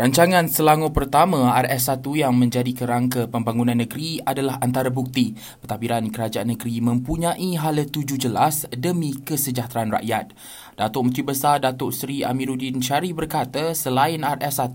Rancangan Selangor pertama RS1 yang menjadi kerangka pembangunan negeri adalah antara bukti pentadbiran kerajaan negeri mempunyai hala tuju jelas demi kesejahteraan rakyat. Datuk Menteri Besar Datuk Seri Amiruddin Syari berkata selain RS1,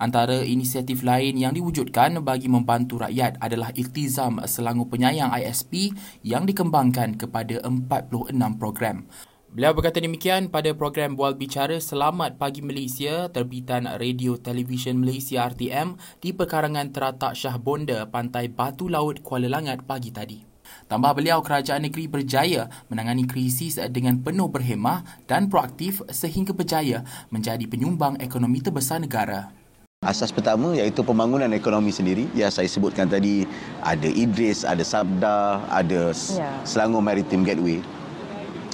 antara inisiatif lain yang diwujudkan bagi membantu rakyat adalah Iltizam Selangor Penyayang ISP yang dikembangkan kepada 46 program. Beliau berkata demikian pada program Bual Bicara Selamat Pagi Malaysia terbitan Radio Television Malaysia RTM di perkarangan Teratak Shah Bonda, Pantai Batu Laut, Kuala Langat pagi tadi. Tambah beliau, kerajaan negeri berjaya menangani krisis dengan penuh berhemah dan proaktif sehingga berjaya menjadi penyumbang ekonomi terbesar negara. Asas pertama iaitu pembangunan ekonomi sendiri. Ya saya sebutkan tadi ada Idris, ada Sabda, ada ya. Selangor Maritime Gateway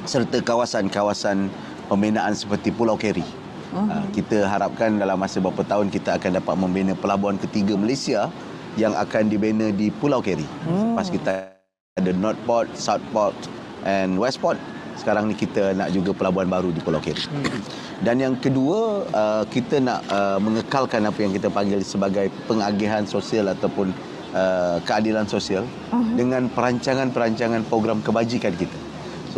serta kawasan-kawasan pembinaan seperti Pulau Keri. Uh-huh. Kita harapkan dalam masa beberapa tahun kita akan dapat membina pelabuhan ketiga Malaysia yang akan dibina di Pulau Keri. Uh-huh. Lepas kita ada North Port, South Port and West Port. Sekarang ni kita nak juga pelabuhan baru di Pulau Keri. Uh-huh. Dan yang kedua, uh, kita nak uh, mengekalkan apa yang kita panggil sebagai pengagihan sosial ataupun uh, keadilan sosial uh-huh. dengan perancangan-perancangan program kebajikan kita.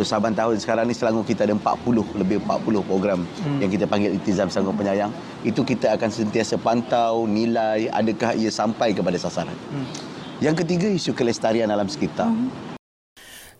So saban tahun sekarang ni Selangor kita ada 40 lebih 40 program hmm. yang kita panggil Itizam Selangor Penyayang. Itu kita akan sentiasa pantau, nilai adakah ia sampai kepada sasaran. Hmm. Yang ketiga isu kelestarian alam sekitar. Hmm.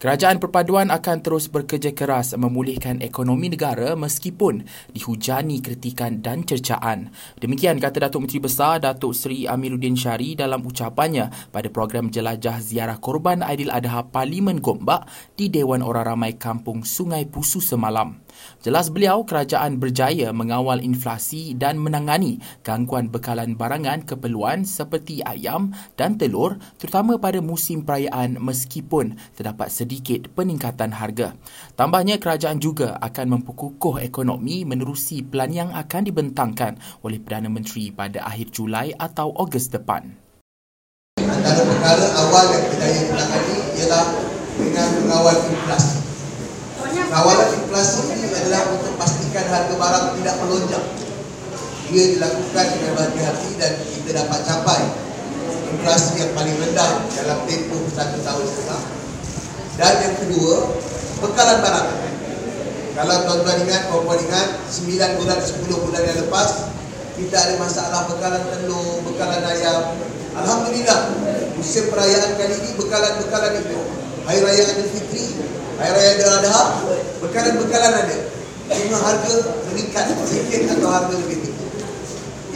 Kerajaan perpaduan akan terus bekerja keras memulihkan ekonomi negara meskipun dihujani kritikan dan cercaan. Demikian kata Datuk Menteri Besar Datuk Seri Amiruddin Syari dalam ucapannya pada program jelajah ziarah korban Aidiladha Parlimen Gombak di Dewan Orang Ramai Kampung Sungai Pusu semalam. Jelas beliau kerajaan berjaya mengawal inflasi dan menangani gangguan bekalan barangan keperluan seperti ayam dan telur terutama pada musim perayaan meskipun terdapat sedikit peningkatan harga. Tambahnya kerajaan juga akan memperkukuh ekonomi menerusi plan yang akan dibentangkan oleh Perdana Menteri pada akhir Julai atau Ogos depan. Antara perkara awal yang berjaya ditangani ialah dengan mengawal inflasi. Kawalan inflasi ini adalah untuk pastikan harga barang tidak melonjak. Ia dilakukan dengan berhati-hati dan kita dapat capai inflasi yang paling rendah dalam tempoh satu tahun setengah. Dan yang kedua, bekalan barang. Kalau tuan-tuan ingat, puan-puan ingat, 9 bulan, 10 bulan yang lepas, kita ada masalah bekalan telur, bekalan ayam. Alhamdulillah, musim perayaan kali ini, bekalan-bekalan itu. Hari Raya Adil Fitri, Hari Raya Adil Adha, bekalan-bekalan ada cuma harga meningkat sedikit atau harga lebih tinggi.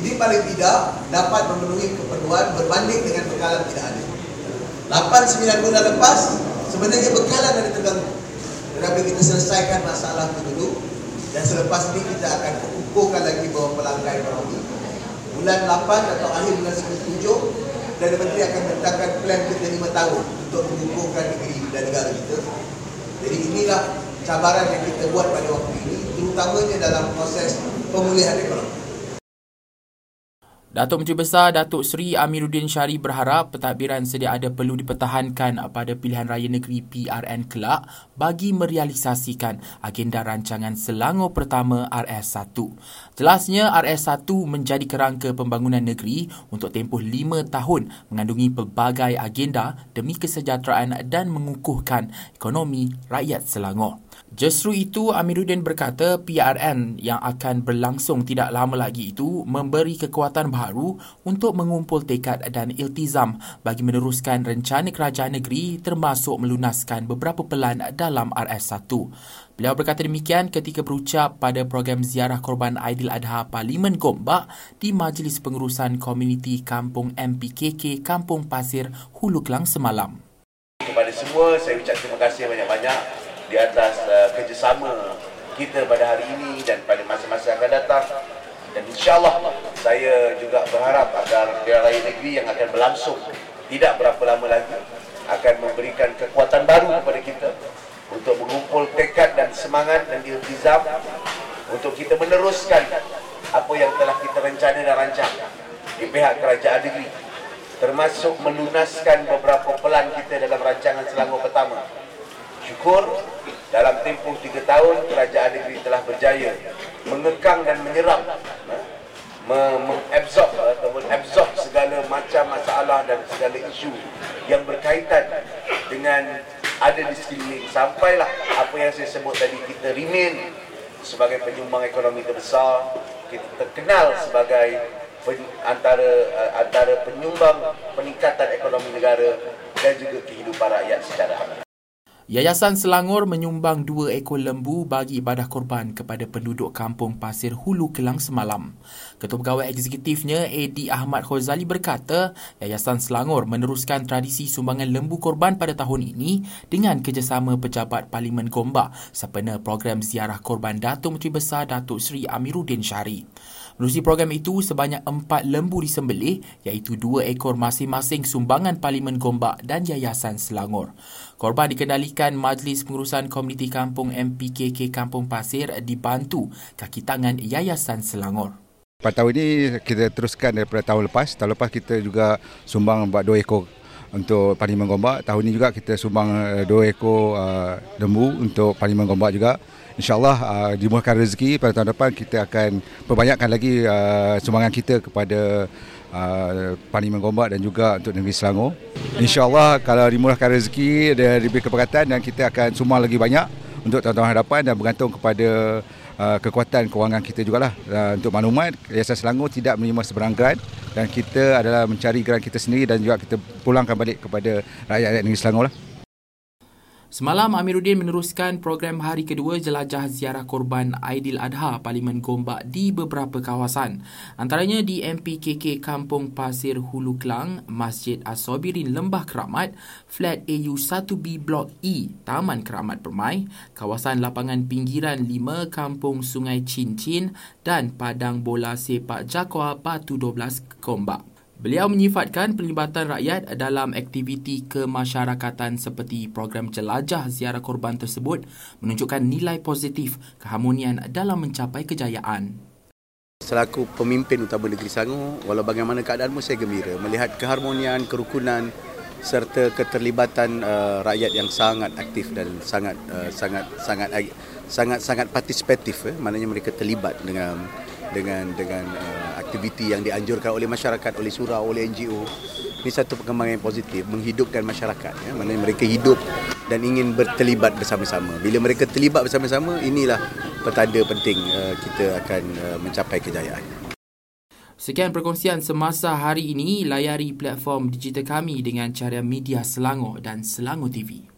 Ini paling tidak dapat memenuhi keperluan berbanding dengan bekalan tidak ada. 8-9 bulan lepas, sebenarnya bekalan ada terganggu. Tetapi kita selesaikan masalah itu dulu dan selepas ini kita akan kukuhkan lagi bahawa pelanggan ekonomi. Bulan 8 atau akhir bulan 7, Perdana Menteri akan menetapkan plan kita 5 tahun untuk mengukuhkan negeri dan negara kita. Jadi inilah cabaran yang kita buat pada waktu ini terutamanya dalam proses pemulihan ekonomi. Datuk Menteri Besar Datuk Seri Amiruddin Syari berharap pentadbiran sedia ada perlu dipertahankan pada pilihan raya negeri PRN kelak bagi merealisasikan agenda rancangan Selangor Pertama RS1. Jelasnya RS1 menjadi kerangka pembangunan negeri untuk tempoh lima tahun mengandungi pelbagai agenda demi kesejahteraan dan mengukuhkan ekonomi rakyat Selangor. Justru itu Amiruddin berkata PRN yang akan berlangsung tidak lama lagi itu memberi kekuatan baru untuk mengumpul tekad dan iltizam bagi meneruskan rencana kerajaan negeri termasuk melunaskan beberapa pelan dalam RS1. Beliau berkata demikian ketika berucap pada program ziarah korban Aidiladha Parlimen Gombak di Majlis Pengurusan Komuniti Kampung MPKK Kampung Pasir Hulu Kelang semalam. Kepada semua saya ucap terima kasih banyak-banyak di atas uh, kerjasama kita pada hari ini dan pada masa-masa akan datang. Dan insyaAllah saya juga berharap agar pilihan raya negeri yang akan berlangsung tidak berapa lama lagi akan memberikan kekuatan baru kepada kita untuk mengumpul tekad dan semangat dan iltizam untuk kita meneruskan apa yang telah kita rencana dan rancang di pihak kerajaan negeri termasuk melunaskan beberapa pelan kita dalam rancangan Selangor pertama. Syukur dalam tempoh tiga tahun, kerajaan negeri telah berjaya mengekang dan menyerap, ha? mengabsorb atau absorb segala macam masalah dan segala isu yang berkaitan dengan ada di sekeliling. Sampailah apa yang saya sebut tadi, kita remain sebagai penyumbang ekonomi terbesar, kita terkenal sebagai pen, antara eh, antara penyumbang peningkatan ekonomi negara dan juga kehidupan rakyat secara amat. Yayasan Selangor menyumbang dua ekor lembu bagi ibadah korban kepada penduduk kampung Pasir Hulu Kelang semalam. Ketua Pegawai Eksekutifnya, Edi Ahmad Khozali berkata, Yayasan Selangor meneruskan tradisi sumbangan lembu korban pada tahun ini dengan kerjasama pejabat Parlimen Gombak sempena program ziarah korban Datuk Menteri Besar Datuk Seri Amiruddin Syari. Menerusi program itu, sebanyak empat lembu disembelih iaitu dua ekor masing-masing sumbangan Parlimen Gombak dan Yayasan Selangor. Korban dikendalikan Majlis Pengurusan Komuniti Kampung MPKK Kampung Pasir dibantu kaki tangan Yayasan Selangor. Pada tahun ini kita teruskan daripada tahun lepas. Tahun lepas kita juga sumbang buat dua ekor untuk Parlimen Gombak. Tahun ini juga kita sumbang eh, dua ekor uh, lembu untuk Parlimen Gombak juga insyaallah uh, dimurahkan rezeki pada tahun depan kita akan perbanyakkan lagi uh, sumbangan kita kepada uh, Parlimen Gombak dan juga untuk negeri Selangor. Insyaallah kalau dimurahkan rezeki dan diberi keberkatan dan kita akan sumbang lagi banyak untuk tahun-tahun hadapan dan bergantung kepada uh, kekuatan kewangan kita jugalah. Uh, untuk maklumat, Yayasan Selangor tidak menerima sebarang grant dan kita adalah mencari grant kita sendiri dan juga kita pulangkan balik kepada rakyat-rakyat negeri Selangor lah. Semalam Amiruddin meneruskan program hari kedua jelajah ziarah korban Aidil Adha Parlimen Gombak di beberapa kawasan. Antaranya di MPKK Kampung Pasir Hulu Klang, Masjid Asobirin Lembah Keramat, Flat AU 1B Blok E, Taman Keramat Permai, kawasan lapangan pinggiran 5 Kampung Sungai Cincin dan Padang Bola Sepak Jakwa Batu 12 Gombak. Beliau menyifatkan pelibatan rakyat dalam aktiviti kemasyarakatan seperti program jelajah ziarah korban tersebut menunjukkan nilai positif keharmonian dalam mencapai kejayaan. Selaku pemimpin utama negeri Selangor, walau bagaimana keadaanmu saya gembira melihat keharmonian, kerukunan serta keterlibatan uh, rakyat yang sangat aktif dan sangat uh, sangat sangat sangat sangat partisipatif eh. maknanya mereka terlibat dengan dengan dengan uh, aktiviti yang dianjurkan oleh masyarakat, oleh surau, oleh NGO. Ini satu perkembangan yang positif, menghidupkan masyarakat. Ya, mana mereka hidup dan ingin berterlibat bersama-sama. Bila mereka terlibat bersama-sama, inilah petanda penting uh, kita akan uh, mencapai kejayaan. Sekian perkongsian semasa hari ini. Layari platform digital kami dengan cara media Selangor dan Selangor TV.